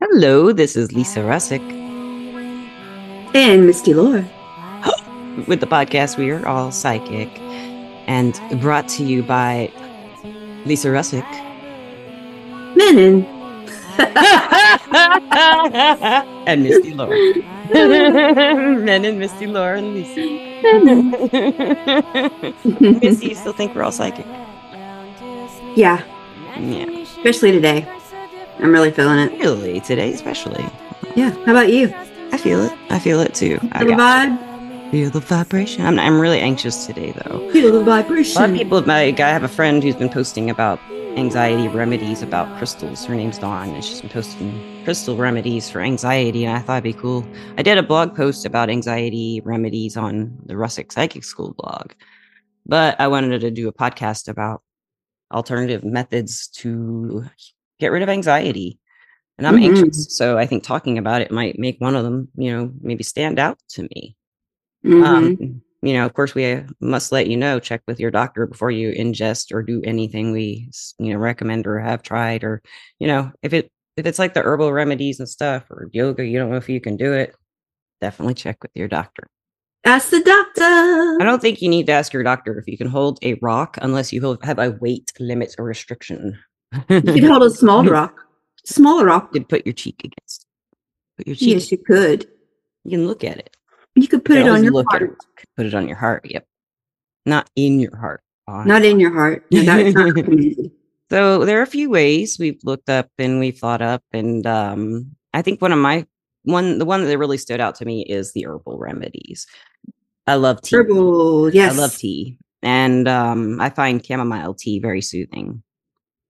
Hello, this is Lisa Rusczyk And Misty Lore. with the podcast We Are All Psychic and brought to you by Lisa Rusczyk. Menon. and Misty Lore. Men and Misty Lore and Lisa. Misty, you still think we're all psychic? Yeah, Yeah. especially today. I'm really feeling it. Really, today especially. Yeah. How about you? I feel it. I feel it too. I Feel the got vibe? feel the vibration. I'm, I'm really anxious today though. Feel the vibration. A lot of people, like, I have a friend who's been posting about anxiety remedies about crystals. Her name's Dawn, and she's been posting crystal remedies for anxiety. And I thought it'd be cool. I did a blog post about anxiety remedies on the Rusczyk Psychic School blog, but I wanted to do a podcast about alternative methods to get rid of anxiety. And I'm Mhm. anxious, so I think talking about it might make one of them, you know, maybe stand out to me. Mhm. Um, you know, of course, we uh, must let you know check with your doctor before you ingest or do anything we, you know, recommend or have tried, or you know, if it if it's like the herbal remedies and stuff or yoga, you don't know if you can do it. Definitely check with your doctor. Ask the doctor. I don't think you need to ask your doctor if you can hold a rock unless you have a weight limit or restriction. You could hold a small rock. Smaller rock. You could put your cheek against. Put your cheek. Yes, you could. You can look at it. You could put You it on your look at heart. it. Put it on your heart. Yep. Not in your heart. on Not in your heart. No, that's not. So there are a few ways we've looked up and we've thought up, and um, I think one of my one the one that really stood out to me is the herbal remedies. I love tea. Herbal. Yes. I love tea, and um, I find chamomile tea very soothing,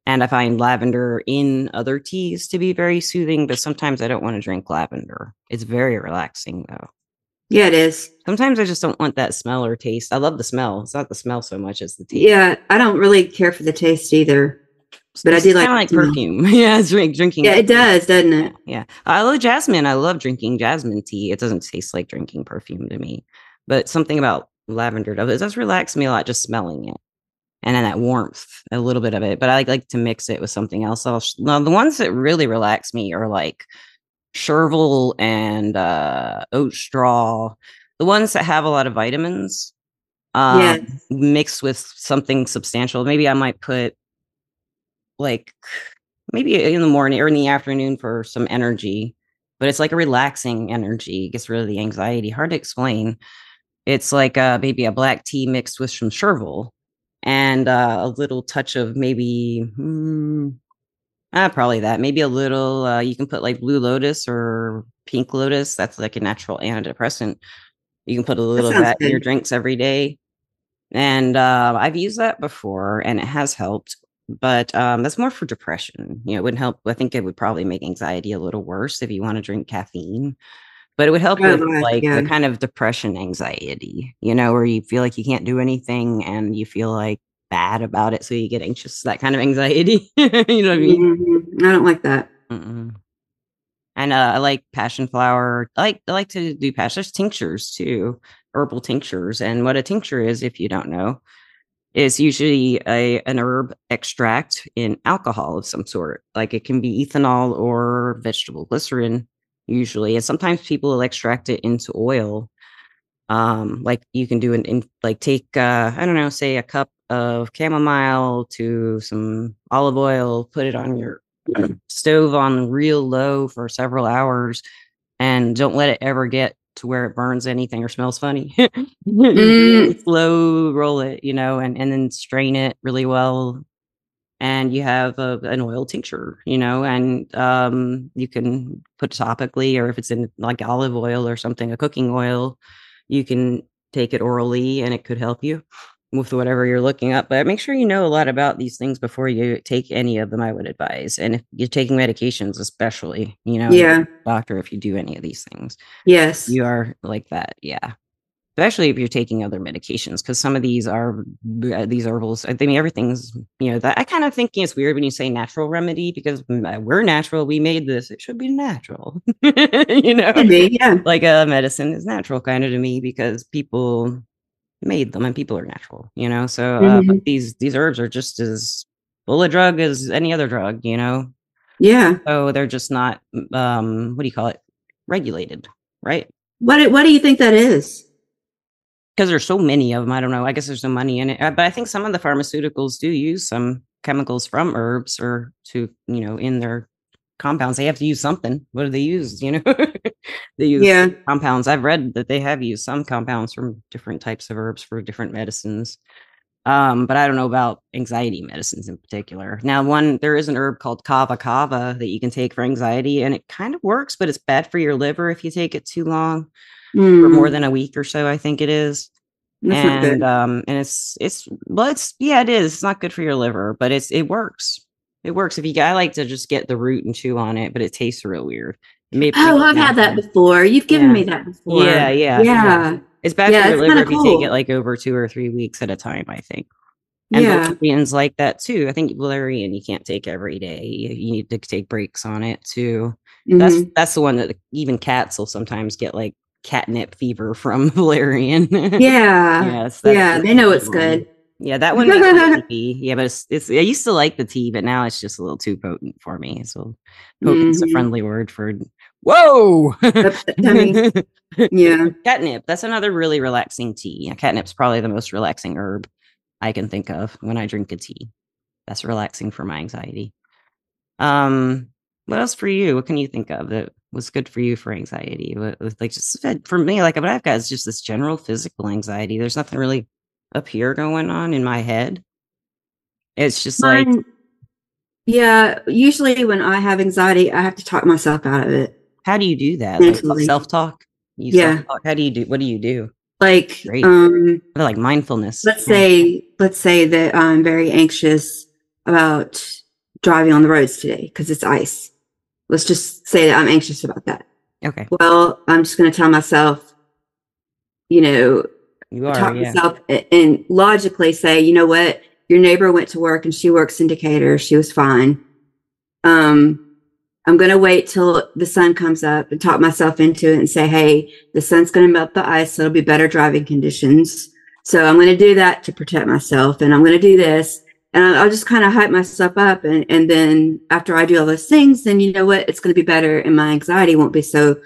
and I find lavender in other teas to be very soothing. But sometimes I don't want to drink lavender. It's very relaxing though. Yeah, it is. Sometimes I just don't want that smell or taste. I love the smell. It's not the smell so much as the taste. Yeah, I don't really care for the taste either. But I It's do like like perfume. yeah, drink drinking. Yeah, it does, doesn't it? Yeah. I love jasmine. I love drinking jasmine tea. It doesn't taste like drinking perfume to me, but something about lavender does. It does relax me a lot just smelling it. And then that warmth, a little bit of it. But I like to mix it with something else. else. Now, the ones that really relax me are like chervil and uh, oat straw, the ones that have a lot of vitamins um, Yeah. mixed with something substantial. Maybe I might put like maybe in the morning or in the afternoon for some energy, but it's like a relaxing energy. It gets rid of the anxiety. Hard to explain. It's like uh, maybe a black tea mixed with some chervil and uh, a little touch of maybe, hmm, uh, probably that. Maybe a little, uh, you can put like blue lotus or pink lotus. That's like a natural antidepressant. You can put a little of sounds that in your drinks every day. And uh, I've used that before and it has helped, but um, that's more for depression. You know, it wouldn't help. I think it would probably make anxiety a little worse if you want to drink caffeine, but it would help with like yeah. the kind of depression anxiety, you know, where you feel like you can't do anything and you feel like bad about it. So you get anxious, that kind of anxiety. you know what I mean? Mhm. I don't like that. Mm-mm. And uh, I like passion flower. I like I like to do passion. There's tinctures too, herbal tinctures. And what a tincture is, if you don't know, is usually a an herb extract in alcohol of some sort. Like it can be ethanol or vegetable glycerin, usually. And sometimes people will extract it into oil. Um, like you can do an in like take uh, I don't know, say a cup of chamomile to some olive oil, put it on your stove on real low for several hours and don't let it ever get to where it burns anything or smells funny. Really Slow roll it, you know, and, and then strain it really well. And you have a, an oil tincture, you know, and um, you can put topically, or if it's in like olive oil or something, a cooking oil, you can take it orally and it could help you with whatever you're looking up. But make sure you know a lot about these things before you take any of them, I would advise. And if you're taking medications, especially, you know, Yeah. doctor, if you do any of these things, Yes. you are like that. Yeah. Especially if you're taking other medications, because some of these are uh, these herbals. I mean, everything's you know that I kind of think it's weird when you say natural remedy because mm, uh, we're natural. We made this. It should be natural. you know, be, yeah. like a medicine is natural kind of to me because people made them and people are natural you know so uh, Mhm. these these herbs are just as full of drug as any other drug you know Yeah. So they're just not, um, what do you call it? Regulated, right? What What do you think that is? Because there's so many of them. I don't know. I guess there's no money in it. Uh, But I think some of the pharmaceuticals do use some chemicals from herbs or to, you know, in their compounds. They have to use something. What do they use? You know, they use Yeah. compounds. I've read that they have used some compounds from different types of herbs for different medicines. Um, but I don't know about anxiety medicines in particular. Now, one there is an herb called kava kava that you can take for anxiety, and it kind of works, but it's bad for your liver if you take it too long for more Mm, than a week or so. I think it is, that's not and good. um, and it's it's well, it's yeah, it is. It's not good for your liver, but it's it works. It works if you. I like to just get the root and chew on it, but it tastes real weird. It may- Oh, I've had that before. You've given Yeah. me that before. Yeah, yeah, yeah. yeah, It's bad Yeah, for your liver if you take it like over two or three weeks at a time. I think. And yeah. valerian's like that too. I think valerian you can't take every day. You you need to take breaks on it too. That's Mhm. that's the one that even cats will sometimes get like catnip fever from valerian. yeah, yes, yeah. They know it's one. good. Yeah, that one. Yeah, but it's, it's I used to like the tea, but now it's just a little too potent for me. So potent's a Mhm. friendly word for whoa. Yeah, catnip. That's another really relaxing tea. Yeah, catnip's probably the most relaxing herb I can think of when I drink a tea. That's relaxing for my anxiety. Um, what else for you? What can you think of that was good for you for anxiety? What, like just for me, like what I've got is just this general physical anxiety. There's nothing really up here going on in my head. It's just like yeah. Usually, when I have anxiety, I have to talk myself out of it. how do you do that? Like self talk. Yeah. self-talk? How do you do? What do you do? Like, Great. um, Like mindfulness. let's Yeah. say, let's say that I'm very anxious about driving on the roads today because it's ice. Let's just say that I'm anxious about that. Okay, Well, I'm just going to tell myself, you know, you are. talk yeah. myself and logically say, you know what, your neighbor went to work and she works in Decatur. She was fine. Um, I'm going to wait till the sun comes up and talk myself into it and say, hey, the sun's going to melt the ice. So it'll be better driving conditions. So I'm going to do that to protect myself and I'm going to do this. And I'll just kind of hype myself up. And, and then after I do all those things, then you know what? It's going to be better. And my anxiety won't be so,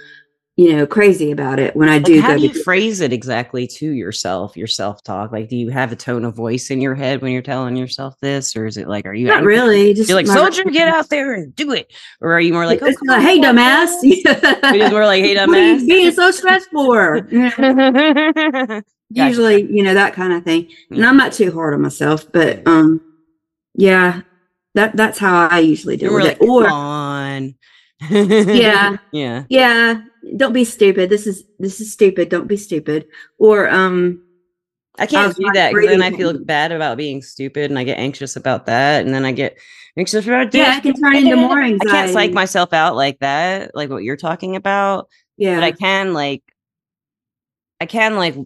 you know, crazy about it when I Like, do how do you phrase it exactly to yourself, your self talk? Like, do you have a tone of voice in your head when you're telling yourself this? Or is it like, are you Not really. Just You're like, my- soldier, get out there and do it. Or are you more like, oh, It's like, hey, dumbass. It is more like, hey, what are you dumbass. being so stressed for? Usually, you know, that kind of thing. And I'm not too hard on myself, but um, yeah, that that's how I usually deal You're with like, it. Or on. Yeah. Yeah. yeah, don't be stupid. This is this is stupid. Don't be stupid. Or um, I can't do that because then I feel bad about being stupid and I get anxious about that. And then I get anxious about this. yeah, I can turn into more I can't psych myself out like that, like what you're talking about. yeah, but I can like I can like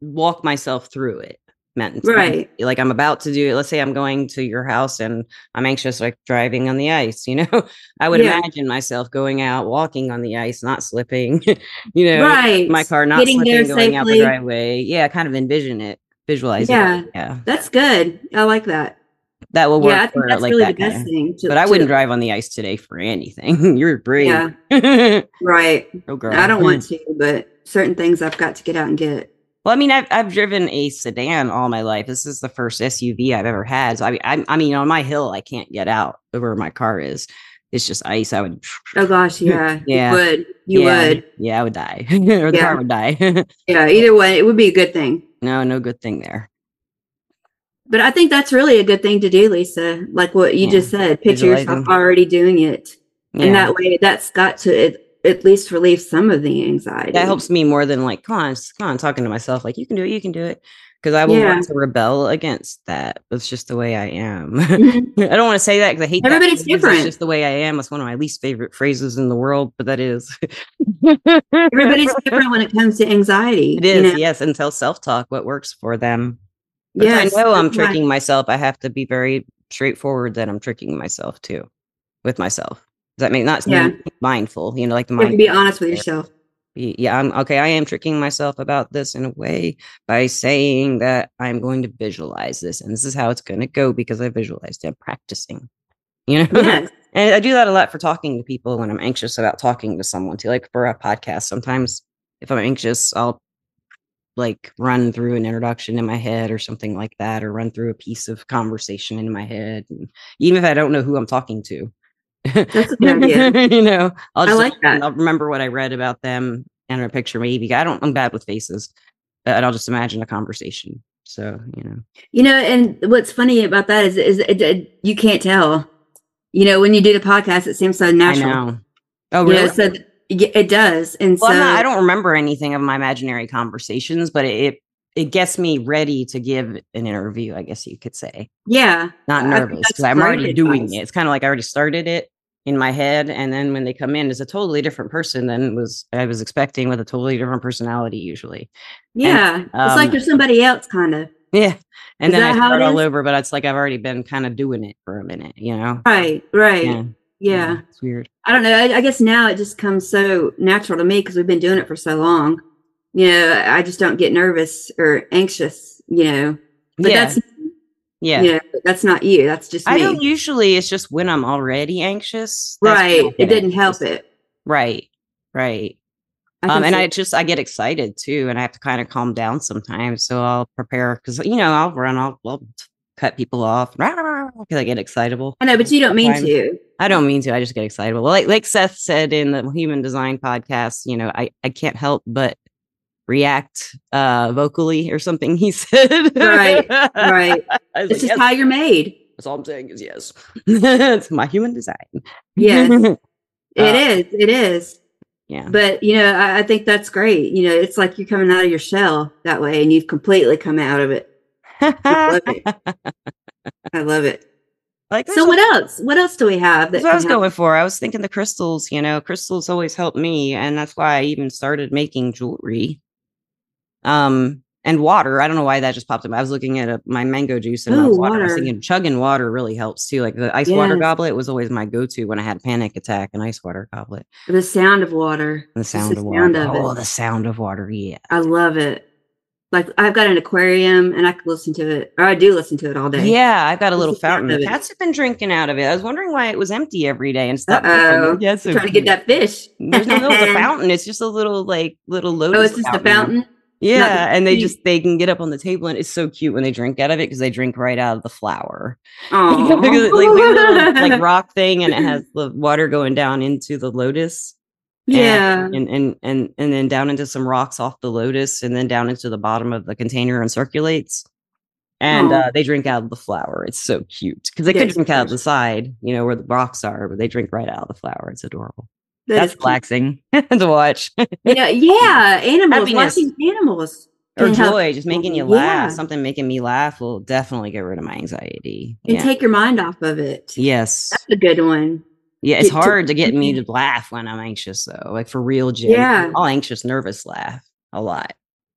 walk myself through it. Meant Right. like I'm about to do it. Let's say I'm going to your house and I'm anxious, like driving on the ice. You know, I would Yeah. imagine myself going out, walking on the ice, not slipping. you know, right. my car not Getting slipping, going out the safely. driveway. Yeah, kind of envision it, visualize Yeah. it. Yeah, That's good. I like that. that will work Yeah, I think for that's like really that the best thing. To, But I to- wouldn't drive on the ice today for anything. You're brave. Yeah, right oh, girl. I don't want to, but certain things I've got to get out and get. Well, I mean, I've I've driven a sedan all my life. This is the first SUV I've ever had. So I mean, I, I mean, on my hill, I can't get out where my car is. It's just ice. I would, Oh gosh, yeah, Yeah. you would, you yeah, would, yeah, I would die, or the Yeah. car would die. yeah. Either way, it would be a good thing. no, no good thing there. But I think that's really a good thing to do, Lisa. Like what you Yeah. just said, picture yourself Visualizing. already doing it, and that way, that's got to at, at least relieve some of the anxiety. that helps me more than like, come on, come on, talking to myself like, you can do it, you can do it, because I will Yeah. want to rebel against that. That's just the way I am. Mhm. I don't want to say that because I hate that Everybody's phrase. It's different. just the way I am. It's one of my least favorite phrases in the world, but that is. Everybody's different when it comes to anxiety. It is, you know? yes, until self talk, what works for them. But Yes, I know I'm right. tricking myself, I have to be very straightforward that I'm tricking myself too with myself. Does that make not Yeah. mindful? You know, like the You to be honest with yourself. Yeah, I'm okay. I am tricking myself about this in a way by saying that I'm going to visualize this, and this is how it's going to go because I visualized it. I'm practicing. You know, Yes. And I do that a lot for talking to people when I'm anxious about talking to someone too. Like for a podcast, sometimes if I'm anxious, I'll like run through an introduction in my head or something like that, or run through a piece of conversation in my head. And even if I don't know who I'm talking to, That's a good idea. you know, I'll I just like that. I'll remember what I read about them and a picture maybe. I don't I'm bad with faces, but I'll just imagine a conversation. So, you know. You know, and what's funny about that is, is it, it- you can't tell. You know, when you do the podcast, it seems so natural. I know. Oh, You know, so th- it does, and well, so not, I don't remember anything of my imaginary conversations, but it, it it gets me ready to give an interview, I guess you could say. yeah, Not nervous because I'm already doing advice. it. It's kind of like I already started it in my head, and then when they come in, is a totally different person than was I was expecting with a totally different personality usually. yeah. it's like um, you're somebody else, kind of. Yeah, and Is then I that how it start all is? over, but it's like I've already been kind of doing it for a minute, you know. Right, right. Yeah, Yeah. it's weird. I don't know. I, I guess now it just comes so natural to me because we've been doing it for so long. You know, I just don't get nervous or anxious. You know, but yeah, that's yeah. you know, that's not you. That's just I don't usually. It's just when I'm already anxious. that's right. It didn't help it. Right, right. I um, and I just I get excited too, and I have to kind of calm down sometimes. So I'll prepare because you know I'll run, I'll, I'll cut people off because I get excitable. I know, but you don't mean Fine. to. I don't mean to. I just get excitable. Well, like like Seth said in the Human Design podcast, you know, I I can't help but react uh vocally or something he said. Right, right. It's like, just yes. how you're made. That's all I'm saying is yes. it's my human design. Yes. It Uh, is. It is. yeah. But you know, I, I think that's great. You know, it's like you're coming out of your shell that way, and you've completely come out of it. love it. I love it. like So what else? What else do we have? That's That what I was going for. I was thinking the crystals, you know, crystals always help me. And that's why I even started making jewelry. Um, and water. I don't know why that just popped up. I was looking at uh my mango juice and Ooh, water. I was thinking chugging water really helps too. Like the ice water goblet was always my go-to when I had a panic attack, an ice water goblet. The sound of water. The Just sound the of water. sound of oh, it. the sound of water. Yeah. I love it. Like I've got an aquarium, and I could listen to it, or I do listen to it all day. Yeah, I've got a little fountain. The cats have been drinking out of it. I was wondering why it was empty every day and stuff. Uh-oh. Yeah, so trying to get that fish. There's no little fountain. It's just a little like little lotus. Oh, it's just a fountain. Yeah, and they just they can get up on the table and it's so cute when they drink out of it because they drink right out of the flower. Oh, like, little, like rock thing and it has the water going down into the lotus. yeah. And, and and and then down into some rocks off the lotus and then down into the bottom of the container and circulates. And uh, they drink out of the flower. It's so cute because they That could drink out of the side, you know, where the rocks are, but they drink right out of the flower. It's adorable. That That's relaxing to watch. Know, yeah, animals, Happiness. watching animals. or joy, just making you Yeah. laugh. Something making me laugh will definitely get rid of my anxiety. and Yeah. take your mind off of it. yes. That's a good one. Yeah, it's hard to get me to laugh when I'm anxious though. Like for real, Jim. Yeah. All anxious, nervous laugh a lot.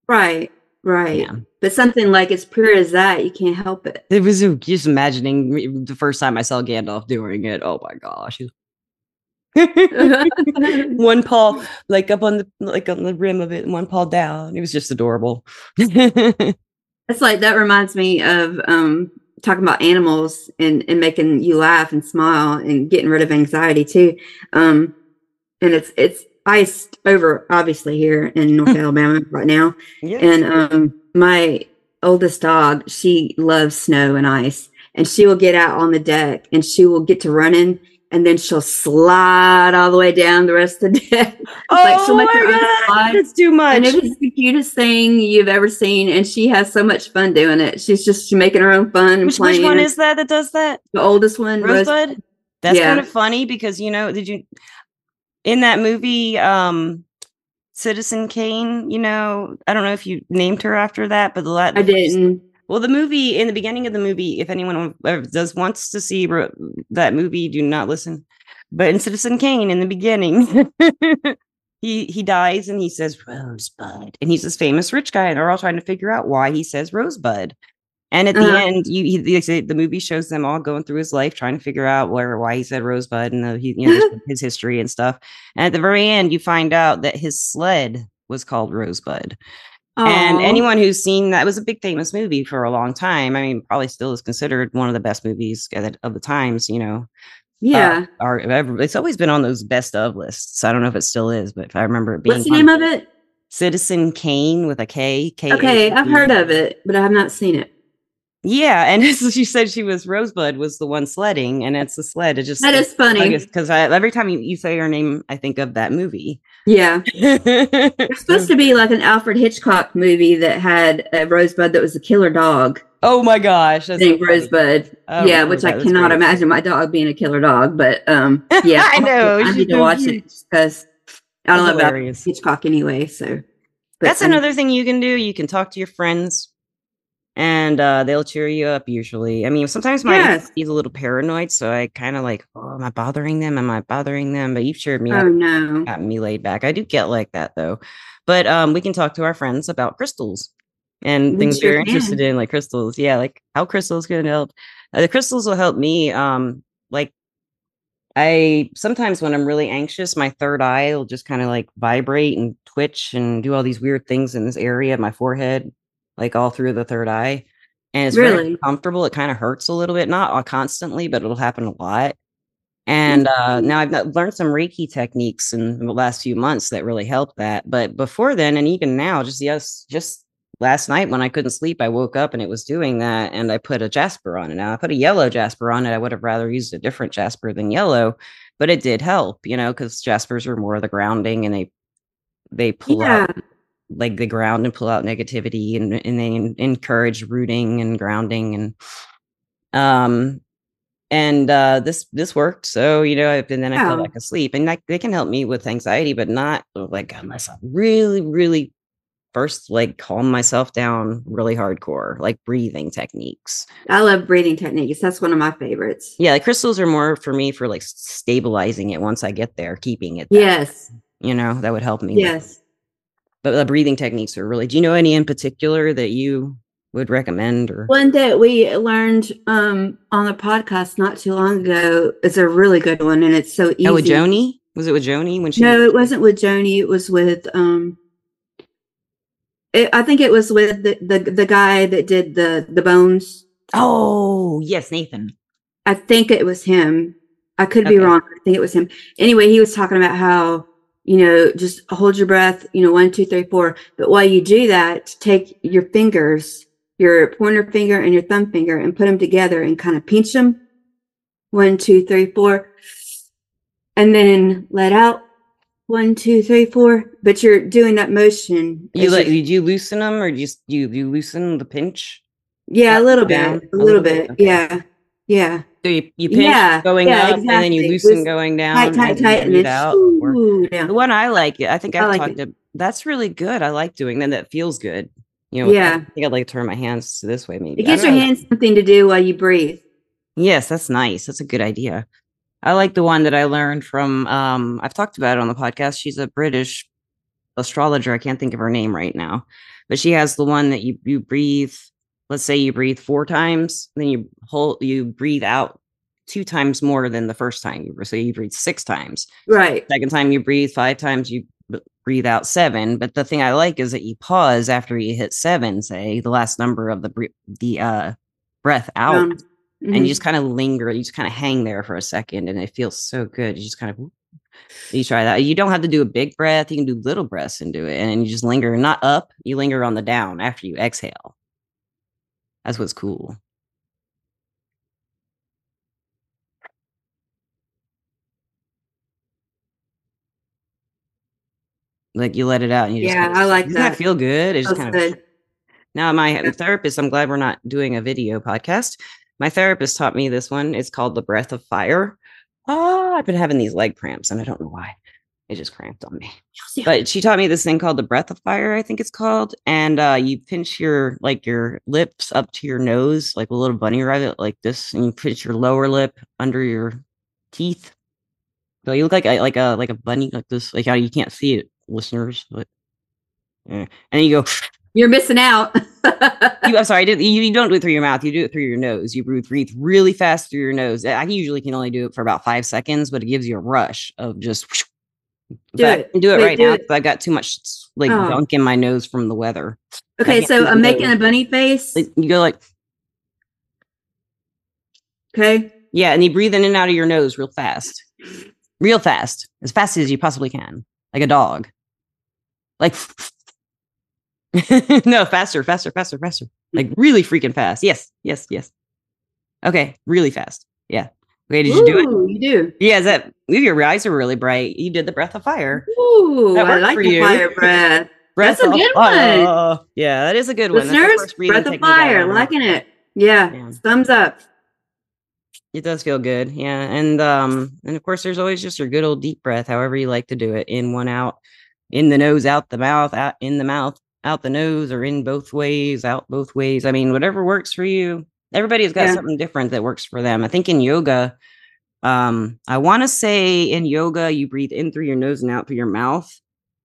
Right, right. Yeah. But something like as pure as that, you can't help it. It was just imagining the first time I saw Gandalf doing it. Oh my gosh. one paw like up on the like on the rim of it, and one paw down. It was just adorable. It's like that reminds me of um talking about animals and and making you laugh and smile and getting rid of anxiety too. Um and it's it's iced over obviously here in North Alabama right now. yeah. And um my oldest dog, she loves snow and ice and she will get out on the deck and she will get to running and then she'll slide all the way down the rest of the deck. like, she'll oh my god, it's too much. And it is the cutest thing you've ever seen, and she has so much fun doing it. She's just making her own fun and Which, playing. which one is that that does that? the oldest one? Rose- Rosebud. That's Yeah. kind of funny because you know, did you in that movie, um, Citizen Kane? You know, I don't know if you named her after that, but the la- I didn't. Well, the movie in the beginning of the movie, if anyone does wants to see that movie, do not listen. But in Citizen Kane, in the beginning, he he dies and he says Rosebud, and he's this famous rich guy, and they're all trying to figure out why he says Rosebud. And at the Uh-huh. end, you he, say- the movie shows them all going through his life, trying to figure out where why he said Rosebud and the, he, you know his history and stuff. And at the very end, you find out that his sled was called Rosebud. And anyone who's seen that was a big famous movie for a long time. I mean, probably still is considered one of the best movies of the, times, you know, Yeah. Uh, or ever, it's always been on those best of lists. I don't know if it still is, but if I remember it being What's the name of it? Citizen Kane with a K. K. Okay, I've heard of it, but I have not seen it. Yeah, and so she said she was Rosebud was the one sledding, and it's the sled. It just That is funny. because every time you, you say her name, I think of that movie. Yeah. There's supposed to be like an Alfred Hitchcock movie that had a Rosebud that was a killer dog oh my gosh, that's so named funny. Rosebud. Oh, yeah, which I cannot great. imagine my dog being a killer dog, but um, yeah, I I'll have to- know, I need to watch cute. it because I don't That's know about. Hitchcock anyway. So but, That's um, another thing you can do. You can talk to your friends, and uh, they'll cheer you up. Usually, I mean, sometimes my Yes. he's a little paranoid, so I kind of like, oh, am I bothering them? Am I bothering them? But you've cheered me up. Oh no. got me laid back. I do get like that though. But um we can talk to our friends about crystals and We things sure they're interested can. in, like crystals. Yeah, like how crystals can help. Uh, the crystals will help me. Um, like I sometimes when I'm really anxious, my third eye will just kind of like vibrate and twitch and do all these weird things in this area of my forehead, like all through the third eye. And it's really Really? comfortable. It kind of hurts a little bit, not uh, constantly, but it'll happen a lot. And uh, now I've learned some Reiki techniques in the last few months that really help that. But before then, and even now, just yes, just last night when I couldn't sleep, I woke up and it was doing that, and I put a jasper on it. Now I put a yellow jasper on it. I would have rather used a different jasper than yellow, but it did help, you know, because jaspers are more of the grounding and they they pull Yeah. out like the ground and pull out negativity and and they encourage rooting and grounding and um and uh this this worked so you know and then i fell Yeah. back asleep and like they can help me with anxiety but not like unless i really really first like calm myself down really hardcore like breathing techniques I love breathing techniques. That's one of my favorites. yeah like crystals are more for me for like stabilizing it once i get there keeping it there, Yes. you know that would help me Yes. But the breathing techniques are really do you know any in particular that you would recommend or One that we learned um, on the podcast not too long ago is a really good one, and it's so easy. oh with joni was it with joni when she No, it wasn't with Joni. It was with um. It, I think it was with the, the the guy that did the the bones. oh yes nathan I think it was him. I could be wrong. I think it was him. Anyway, he was talking about how you know just hold your breath. You know, one, two, three, four. But while you do that, take your fingers, your pointer finger and your thumb finger, and put them together and kind of pinch them. One, two, three, four, and then let out. One, two, three, four. But you're doing that motion. you like did you loosen them or just you you loosen the pinch yeah, a little bit, a little bit. Okay. Yeah, yeah. So you, you pinch Yeah, going yeah, up and then you loosen going down Tight, tight, and tight, and breathe then out or- shoo the one i like i think I i've like talked it. to that's really good i like doing that that feels good you know Yeah. i think i'd like to turn my hands to this way maybe It I gives your know. hands something to do while you breathe. Yes, that's nice. That's a good idea. I like the one that I learned from um I've talked about it on the podcast. She's a British astrologer. I can't think of her name right now. But she has the one that you you breathe, let's say you breathe 4 times, then you hold you breathe out two times more than the first time you so you breathe 6 times. Right. Second time you breathe 5 times you breathe out 7, but the thing I like is that you pause after you hit 7, say the last number of the the uh breath out. Um, and mhm. you just kind of linger you just kind of hang there for a second and it feels so good. You just kind of you try that. You don't have to do a big breath. You can do little breaths and do it and you just linger not up. You linger on the down after you exhale that's what's cool like you let it out and you just Yeah, kinda- I like that that. feel good it just kind of good. now, my therapist, I'm glad we're not doing a video podcast. My therapist taught me this one. It's called the breath of fire. Oh, I've been having these leg cramps and I don't know why. It just cramped on me. But she taught me this thing called the breath of fire, I think it's called. And uh, you pinch your like your lips up to your nose, like a little bunny rabbit, like this, and you pinch your lower lip under your teeth. So you look like a like a like a bunny, like this, like how you can't see it, listeners, but yeah. and you go You're missing out. you, I'm sorry, you, you don't do it through your mouth. You do it through your nose. You breathe, breathe really fast through your nose. I usually can only do it for about five seconds, but it gives you a rush of just. Do But I it. can do it Wait, right do now it. 'cause I got too much like Oh. gunk in my nose from the weather. okay, so I'm making nose. a bunny face. Like, You go like, Okay. Yeah, and you breathe in and out of your nose real fast. Real fast. As fast as you possibly can. Like a dog. Like no, faster, faster, faster, faster. Like really freaking fast. Yes, yes, yes. Okay, really fast. Yeah. Okay, did you do it? You do. Yeah, is that your eyes are really bright. You did the breath of fire. Ooh, I like the you. fire breath. Breath That's a of good one. Yeah, that is a good one. Listeners, first breath of fire, liking it. Yeah, Yeah. thumbs up. It does feel good. Yeah. And um and of course there's always just your good old deep breath, however you like to do it. In one out, in the nose, out the mouth, out in the mouth, out the nose, or in both ways, out both ways. I mean, whatever works for you. Everybody's got Yeah. something different that works for them. I think in yoga, um, I want to say in yoga you breathe in through your nose and out through your mouth.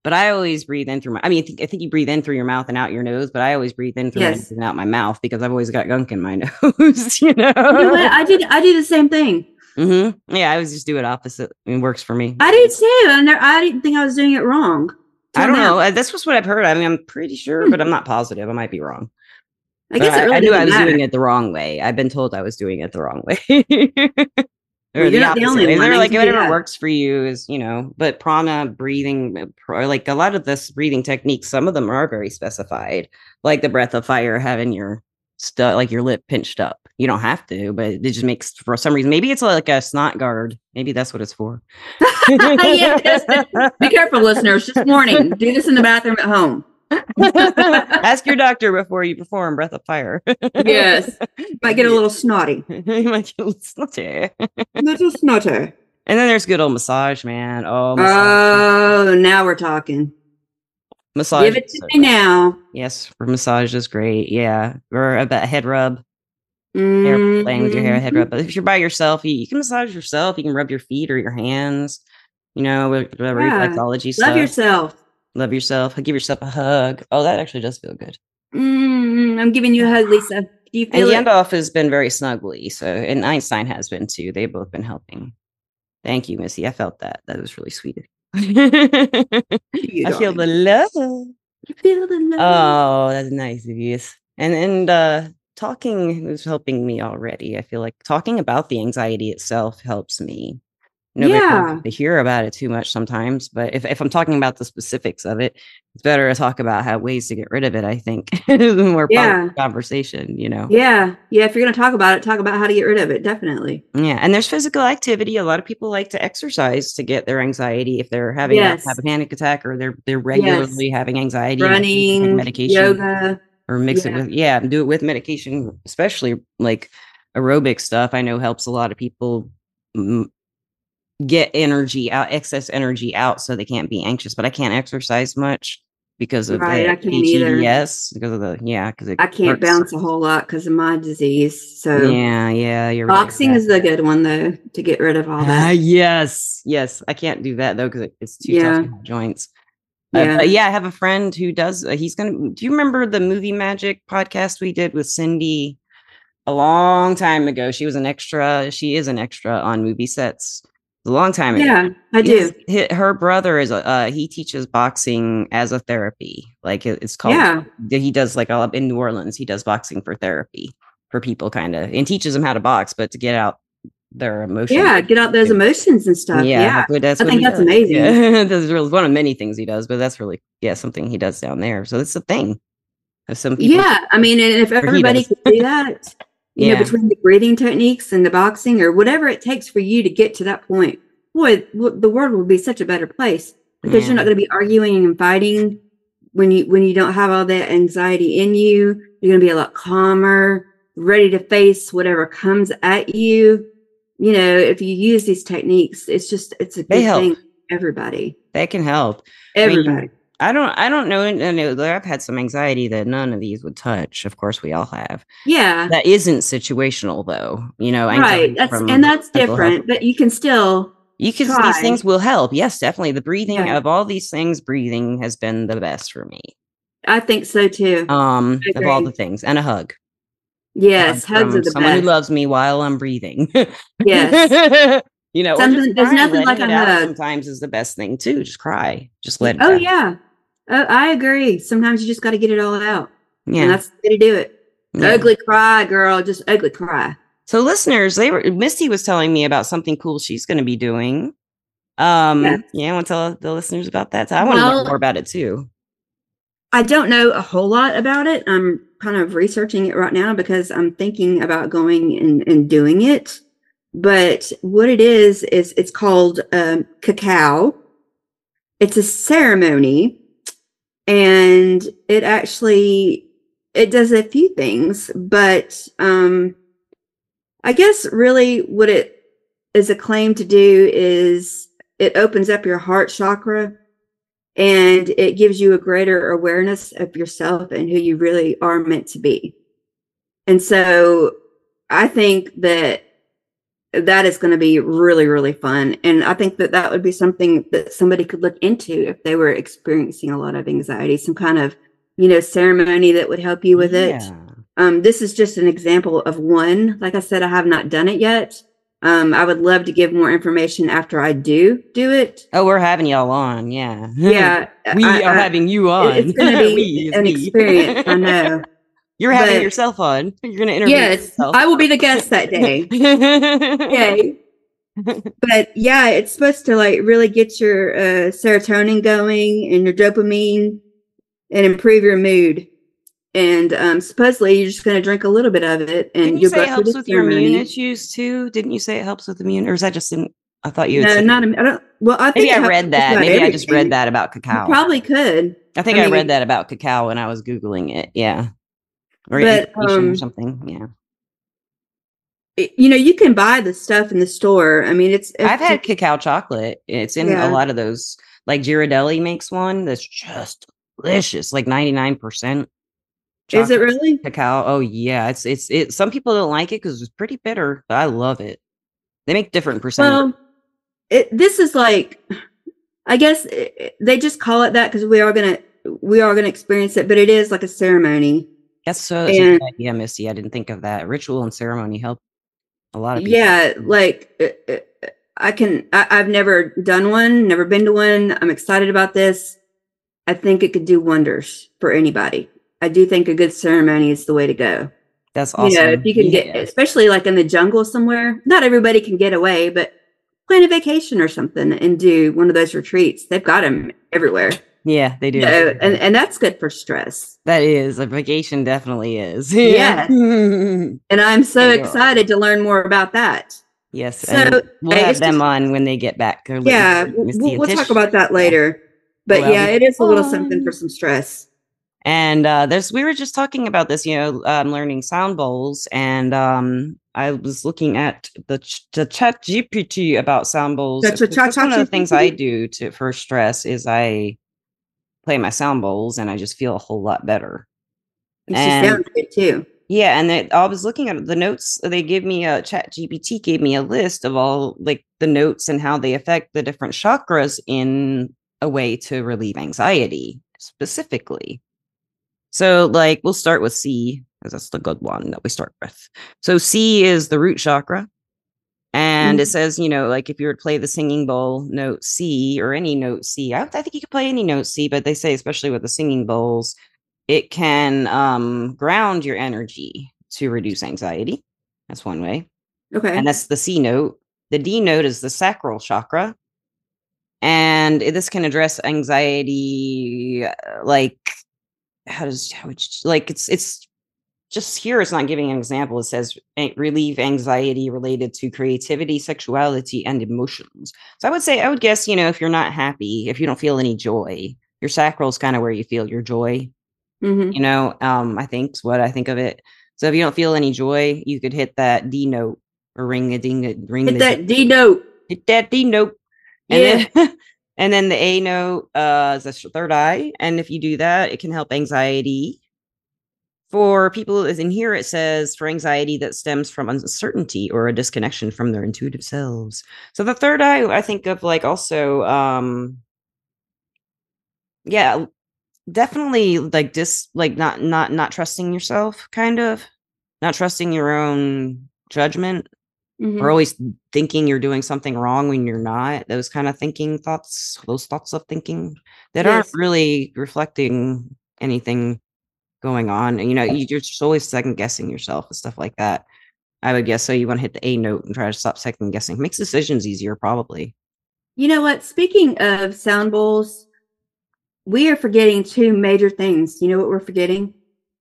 But I always breathe in through my I mean, I think, I think you breathe in through your mouth and out your nose, but I always breathe in through my Yes. nose and out my mouth because I've always got gunk in my nose, you know. You know? I did. I do the same thing. hmm Yeah, I always just do it opposite. It works for me. I do too. And there- I didn't think I was doing it wrong. I don't know. Uh, That's just what I've heard. I mean, I'm pretty sure, but I'm not positive. I might be wrong. I guess really I, knew I was matter. doing it the wrong way. I've been told I was doing it the wrong way. or Well, the you're not the only way. one. They're like can tell you whatever that. works for you is, you know, but prana breathing, uh, pr- like a lot of this breathing techniques, some of them are very specified, like the breath of fire, having your stuff, like your lip pinched up. You don't have to, but it just makes for some reason. Maybe it's like a snot guard. Maybe that's what it's for. Yes. Be careful, listeners. Just warning. Do this in the bathroom at home. Ask your doctor before you perform breath of fire. Yes. Might get a little snotty. you might get a little snotty. Little snotter. And then there's good old massage, man. Oh, massage. Oh, now we're talking. massage Give it to so me now. Yes, for massage is great. Yeah, or a ba- head rub, hair playing with your hair, head rub. Mm-hmm. But if you're by yourself, you, you can massage yourself. You can rub your feet or your hands. You know, with the Yeah. reflexology Love stuff. yourself. Love yourself. Give yourself a hug. Oh, that actually does feel good. Mm, I'm giving you a hug, Lisa. Do you And feel it? Gandalf has been very snuggly. So, and Einstein has been too. They've both been helping. Thank you, Missy. I felt that. That was really sweet. I feel the love. You feel the love. Oh, that's nice of you. And and uh talking is helping me already. I feel like talking about the anxiety itself helps me. Nobody Yeah. to hear about it too much sometimes, but if, if I'm talking about the specifics of it, it's better to talk about how ways to get rid of it, I think. more Yeah. conversation, you know. yeah. Yeah. If you're going to talk about it, talk about how to get rid of it. Definitely. Yeah, and there's physical activity. A lot of people like to exercise to get their anxiety if they're having a, have a panic attack or they're they're regularly having anxiety. and Running, medication, yoga. or mix it with yeah, do it with medication, especially like aerobic stuff. I know helps a lot of people get energy out, excess energy out, so they can't be anxious. But I can't exercise much because of Right, the I can't either. PTSD, because of the yeah, because I can't hurts. bounce a whole lot because of my disease. So Yeah, yeah, you're right. boxing is the good one though to get rid of all that. yes, yes. I can't do that though because it's too Yeah. tough my joints. Uh, Yeah. but yeah, I have a friend who does. Uh, he's gonna. Do you remember the movie magic podcast we did with Cindy a long time ago? She was an extra. She is an extra on movie sets. A long time ago. Yeah, I do. His- hi- her brother is a. Uh, he teaches boxing as a therapy. Like it- it's called. Yeah. He does like all up in New Orleans. He does boxing for therapy for people, kind of, and teaches them how to box, but to get out their emotions. Yeah, get out those emotions and stuff. Yeah, Yeah. that's I think that's does. amazing. Yeah, that's really one of many things he does, but that's really yeah something he does down there. So it's a thing. Of some people, Yeah. I mean, and if everybody could do that, you Yeah. know, between the breathing techniques and the boxing or whatever it takes for you to get to that point, boy, the world will be such a better place because you're not going to be arguing and fighting when you when you don't have all that anxiety in you. You're going to be a lot calmer, ready to face whatever comes at you. You know, if you use these techniques, it's just it's a They good help. thing. Everybody, that can help. everybody. I don't, I don't I know. I know that I've had some anxiety that none of these would touch. Of course, we all have. yeah. That isn't situational, though. You know, right that's and that's mental health. different but you can still You can. try. These things will help. Yes, definitely. The breathing Yeah. of all these things, breathing has been the best for me. i think so too Um, of all the things, and a hug. yes hug hugs are the best. someone best who loves me while I'm breathing. yes you know, or Something- just there's nothing like a hug. Sometimes is the best thing too. Just cry. Just let it oh out. yeah oh, i agree sometimes you just got to get it all out yeah. and that's the way to do it yeah. ugly cry girl just ugly cry So, listeners, they were Misty was telling me about something cool she's going to be doing. Um, Yes. yeah, I want to tell the listeners about that. I want to Well- learn more about it too. I don't know a whole lot about it. I'm kind of researching it right now because I'm thinking about going and, and doing it. But what it is, is it's called um, cacao. It's a ceremony and it actually, it does a few things, but um, I guess really what it is a claim to do is it opens up your heart chakra and it gives you a greater awareness of yourself and who you really are meant to be. And so I think that that is going to be really, really fun. And I think that that would be something that somebody could look into if they were experiencing a lot of anxiety, some kind of, you know, ceremony that would help you with it. Yeah. Um, this is just an example of one. Like I said, I have not done it yet. Um, I would love to give more information after I do do it. Oh, we're having y'all on. Yeah. Yeah, we I- are I- having you on. it's going to be an we. experience. I know. You're having But- yourself on. You're going to interview yes, yourself. I will be the guest that day. Yay. But yeah, it's supposed to like really get your uh, serotonin going and your dopamine and improve your mood. And um, supposedly you're just going to drink a little bit of it and Didn't you say it helps with your immune issues too? Didn't you say it helps with immune, or is that just in? I thought you. No, not. I don't. Well, I think Maybe I read that. Maybe I just read that about You cacao. probably could. I think I I, mean- read that about cacao when I was googling it. Yeah, or But, or um, something. Yeah, It- you know, you can buy the stuff in the store. I mean, it's. it's I've had cacao chocolate. It's in Yeah. a lot of those. Like Ghirardelli makes one that's just delicious, like ninety nine percent. Is it really? cacao? Oh yeah, it's it's it. Some people don't like it because it's pretty bitter, but I love it. They make different percentages. Well, it, this is like, I guess it, it- they just call it that because we are gonna we are gonna experience it, but it is like a ceremony. That's so that's a good and- idea, Misty. I didn't think of that. Ritual and ceremony help a lot of people. Yeah, like uh, uh, I can. I, I've never done one, never been to one. I'm excited about this. I think it could do wonders for anybody. I do think a good ceremony is the way to go. that's awesome. You know, if you can get, Yeah. especially like in the jungle somewhere, not everybody can get away, but plan a vacation or something and do one of those retreats. They've got them everywhere. Yeah, they do. You know, and, and that's good for stress. that is a vacation. Definitely is. Yeah. And I'm so excited to learn more about that. yes. So, we'll have them just- on when they get back. Yeah, we'll, we'll, and we'll Tish. talk about that later. But Well, yeah, it is a little something for some stress. And uh, there's we were just talking about this, you know, um, learning sound bowls, and um, I was looking at the ch- the Chat GPT about sound bowls. The ch- because chat- That's one of the things I do to for stress is I play my sound bowls, and I just feel a whole lot better. And she sounds good too. Yeah, and it, I was looking at the notes. They give me a Chat GPT gave me a list of all like the notes and how they affect the different chakras in a way to relieve anxiety specifically. So, like, we'll start with C because that's the good one that we start with. So, C is the root chakra. And it Mhm. says, you know, like if you were to play the singing bowl note C or any note C, I, I think you could play any note C, but they say, especially with the singing bowls, it can um, ground your energy to reduce anxiety. That's one way. Okay. And that's the C note. The D note is the sacral chakra. And this can address anxiety, uh, like, how does, how would you, like, it's, it's, just here it's not giving an example. It says relieve anxiety related to creativity sexuality and emotions. So i would say i would guess you know if you're not happy if you don't feel any joy your sacral is kind of where you feel your joy hmm you know um i think is what i think of it. So if you don't feel any joy you could hit that d note or ring a ding a ring Hit that D note. hit that d note. And then and then the a note uh is the third eye. And if you do that it can help anxiety for people as in here it says for anxiety that stems from uncertainty or a disconnection from their intuitive selves. So the third eye i think of like also um yeah definitely like dis like not not not trusting yourself kind of. Not trusting your own judgment. Mhm. or always thinking you're doing something wrong when you're not. Those kind of thinking thoughts those thoughts of thinking that aren't really reflecting anything going on And, you know you- you're just always second guessing yourself and stuff like that I would guess so. You want to hit the A note and try to stop second guessing. Makes decisions easier, probably. You know what? Speaking of sound bowls, we are forgetting two major things. You know what we're forgetting?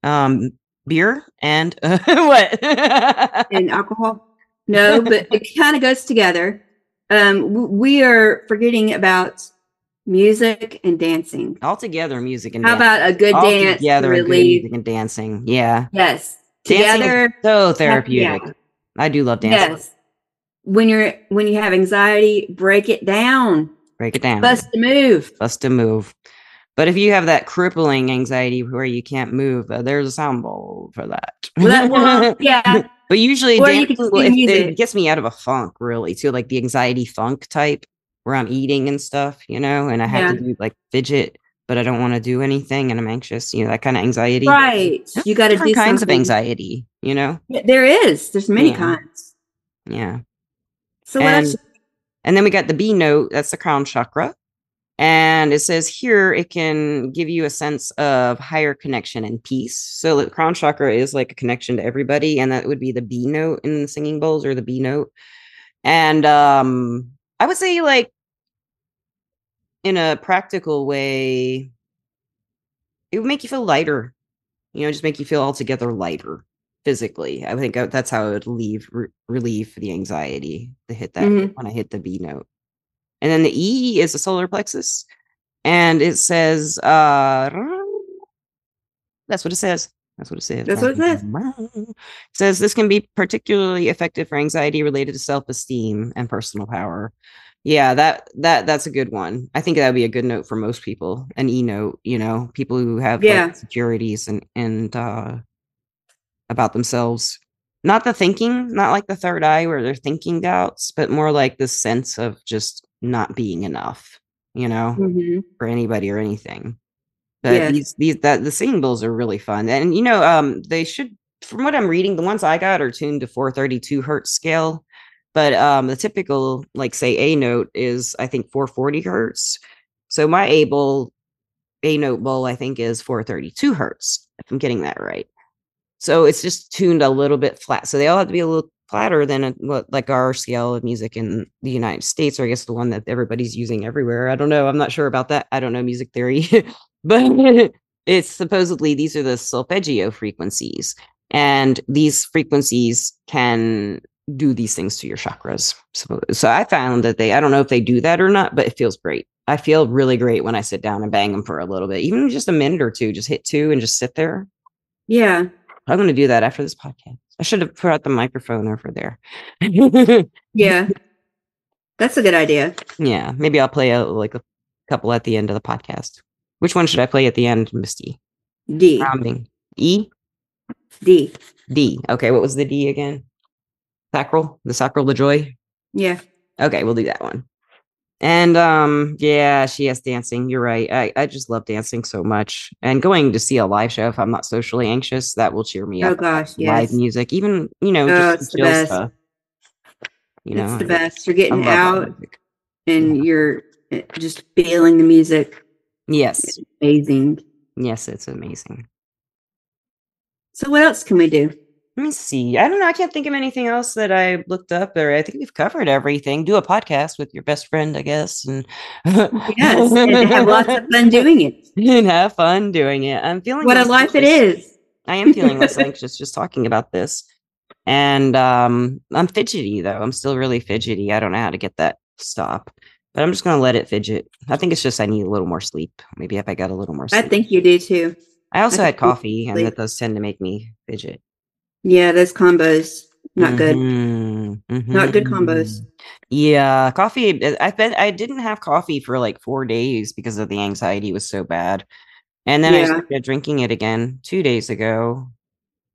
Um, beer and uh, what? and alcohol. No, but it kind of goes together. Um, we are forgetting about music and dancing. All together, music and How dancing. about a good All dance to together, good music and dancing. Yeah, Yes, dancing together. so therapeutic. yeah. I do love dancing. Yes. When you're when you have anxiety, break it down. Break it down. Bust a move. bust a move. But if you have that crippling anxiety where you can't move, uh, there's a sound bowl for that. Well, that, well, yeah. but usually, Or you dancing, can well, it gets me out of a funk, really, too, like the anxiety funk type, where I'm eating and stuff, you know, and I have to do like fidget, but I don't want to do anything, and I'm anxious, you know, that kind of anxiety. Right. You got to do kinds something. of anxiety, you know. Yeah, There is. There's many Yeah. kinds. Yeah. So what and else? and then we got the B note, that's the crown chakra. And it says here it can give you a sense of higher connection and peace. So the crown chakra is like a connection to everybody, and that would be the B note in the singing bowls or the B note. And um I would say like in a practical way, it would make you feel lighter. You know, just make you feel altogether lighter physically. I think uh, that's how it would leave re- relieve the anxiety to hit that Mhm. when I hit the B note. And then the E is the solar plexus, and it says, uh, that's what it says. That's what it says. That's what it says. It says this can be particularly effective for anxiety related to self-esteem and personal power. Yeah, that that that's a good one. I think that would be a good note for most people. An E note, you know, people who have like, Yeah. securities and and uh about themselves. Not the thinking, not like the third eye where they're thinking doubts, but more like the sense of just not being enough, you know, Mhm. for anybody or anything. But Yes. these these that the singing bowls are really fun. And you know, um they should from what I'm reading, the ones I got are tuned to 432 hertz scale. But um the typical, like say A note is I think 440 hertz. So my A bowl, A note bowl, I think is 432 hertz, if I'm getting that right. So it's just tuned a little bit flat. So they all have to be a little flatter than a, what like our scale of music in the United States, or I guess the one that everybody's using everywhere. I don't know. I'm not sure about that. I don't know music theory, but it's supposedly these are the solfeggio frequencies, and these frequencies can do these things to your chakras. So, so I found that they, I don't know if they do that or not, but it feels great. I feel really great when I sit down and bang them for a little bit, even just a minute or two, just hit two and just sit there. Yeah. I'm going to do that after this podcast. I should have put out the microphone over there. Yeah. That's a good idea. yeah, maybe I'll play a, like a couple at the end of the podcast. Which one should I play at the end, Misty? D. Rounding. E? D. D. Okay, what was the D again? Sacral? The sacral, the joy? Yeah. Okay, we'll do that one. And um, yeah, she has dancing. You're right. I, I just love dancing so much. And going to see a live show if I'm not socially anxious, that will cheer me Oh up. Oh gosh, yes. Live music, even you know, Oh, just it's the chill best. stuff. You know, it's the best. You're getting out and you're uh, just feeling the music. Yes, Amazing. yes, it's amazing. So what else can we do? Let me see. I don't know. I can't think of anything else that I looked up or I think we've covered everything. Do a podcast with your best friend, I guess, and Yes, and have lots of fun doing it. and have fun doing it. I'm feeling What a life it is. I am feeling less anxious just talking about this. And um I'm fidgety though. I'm still really fidgety. I don't know how to get that stop. But I'm just gonna let it fidget. I think it's just I need a little more sleep. Maybe if I got a little more sleep. I think you do too. I also I had coffee and that does tend to make me fidget. Yeah, those combos not good. Mhm, Not good combos. Yeah, coffee. I bet I didn't have coffee for like four days because of the anxiety was so bad. And then I started drinking it again two days ago.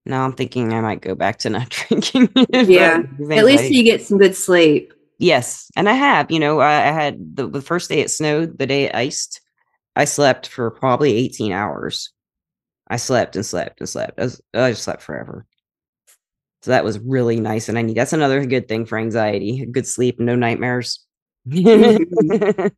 Now I'm thinking I might go back to not drinking it. Yeah, At least you get some good sleep. Yes, and I have. You know, I, I had the, the first day it snowed, the day it iced. I slept for probably 18 hours. I slept and slept and slept. I, was, I just slept forever. So that was really nice, and I need. That's another good thing for anxiety: good sleep, no nightmares, no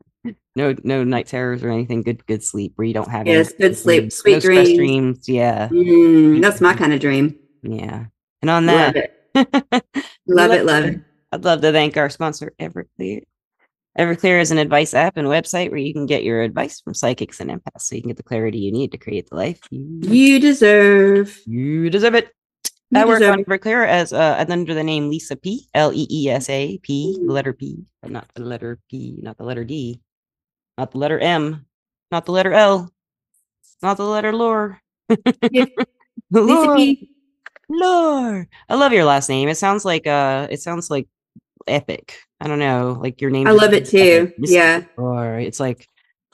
no night terrors or anything. Good good sleep where you don't have Yes, good sleep, dreams, sweet no dreams. dreams. Yeah, Mm, that's my kind of dream. yeah. And on that Love it. Love it, love it. I'd love to thank our sponsor, Everclear. Everclear is an advice app and website where you can get your advice from psychics and empaths so you can get the clarity you need to create the life you, You deserve. you deserve it. I work on Everclear as uh, under the name Lisa P. L E E S A P, the letter P, but not the letter P, not the letter D, not the letter M, not the letter L, not the letter Lore. Yeah. Lisa P. Lore. I love your last name. It sounds like uh, it sounds like epic. I don't know, like your name. I love it sounds epic. too. Yeah, Or it's like,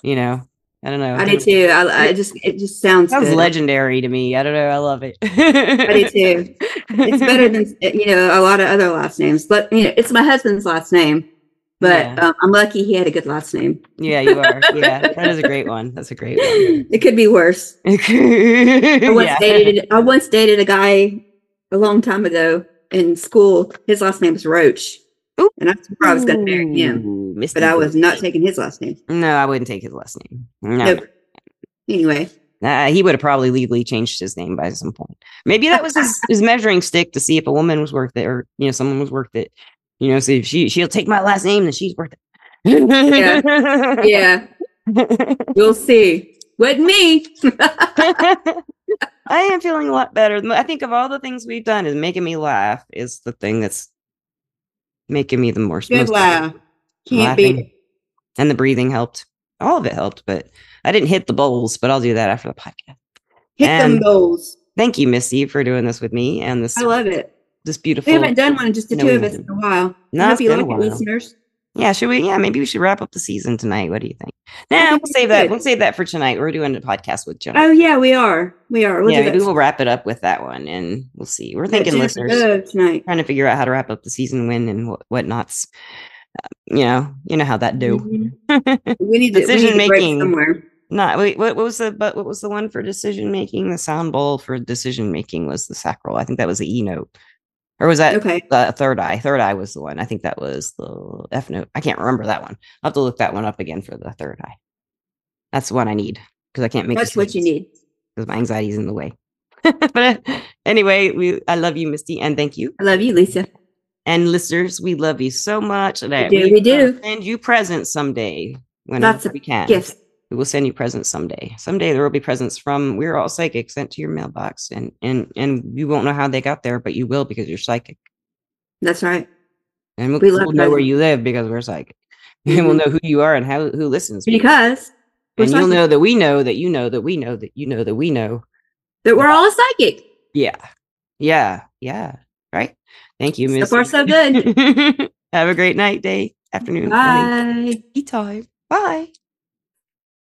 you know, I don't know. I do too. I, I just it just sounds Sounds good. legendary to me. I don't know. I love it. I do too. It's better than you know a lot of other last names, but you know it's my husband's last name. But Yeah. um, I'm lucky he had a good last name. Yeah, you are. Yeah, that is a great one. That's a great one. It could be worse. I once yeah. dated I once dated a guy a long time ago in school. His last name was Roach, Ooh. and I swore I was going to marry him, Ooh, but I was not taking his last name. No, I wouldn't take his last name. No, Nope. Anyway, Uh, he would have probably legally changed his name by some point. Maybe that was his, his measuring stick to see if a woman was worth it, or you know, someone was worth it. You know, see if she she'll take my last name, then she's worth it. Yeah. yeah, you'll see. Wasn't me. I am feeling a lot better. I think of all the things we've done, is making me laugh is the thing that's making me the more Good most- laugh. Can't laughing. it. And the breathing helped. All of it helped, but I didn't hit the bowls. But I'll do that after the podcast. Hit them And- goals. Thank you, Missy, for doing this with me and this I love it. this beautiful. We haven't done one in just the two of us in a while. No, I hope you like it, listeners. Yeah, should we? Yeah, maybe we should wrap up the season tonight. What do you think? Nah, we'll save that. We'll save that for tonight. We're doing a podcast with Jennifer. Oh yeah, we are. We are. We'll yeah, do maybe we'll wrap it up with that one, and we'll see. We're thinking Jennifer listeners tonight. trying to figure out how to wrap up the season, when and what whatnots. Uh, you know, you know how that do. Mhm. We need Decision need to break making. somewhere. Not wait. What, what was the but? What was the one for decision making? The sound bowl for decision making was the sacral. I think that was the E note, or was that Okay. the third eye? Third eye was the one. I think that was the F note. I can't remember that one. I'll have to look that one up again for the third eye. That's the one I need because I can't make. That's what you need. because my anxiety is in the way. but uh, anyway, we I love you, Misty, and thank you. I love you, Lisa. And listeners, we love you so much that do, we will do. send you presents someday when Lots of we can. Gifts. We will send you presents someday. Someday there will be presents from We're All Psychic sent to your mailbox, and and and you won't know how they got there, but you will because you're psychic, That's right. and we'll, We we'll know where you live because we're psychic, and we'll mm-hmm. know who you are and how who listens. Because and you'll psychic. know that we know that you know that we know that you know that we know that we're all psychic. Yeah. Yeah. Yeah. Right. Thank you, Miss. So far, so good. Have a great night, day, afternoon, morning, Bye. tea time. Bye.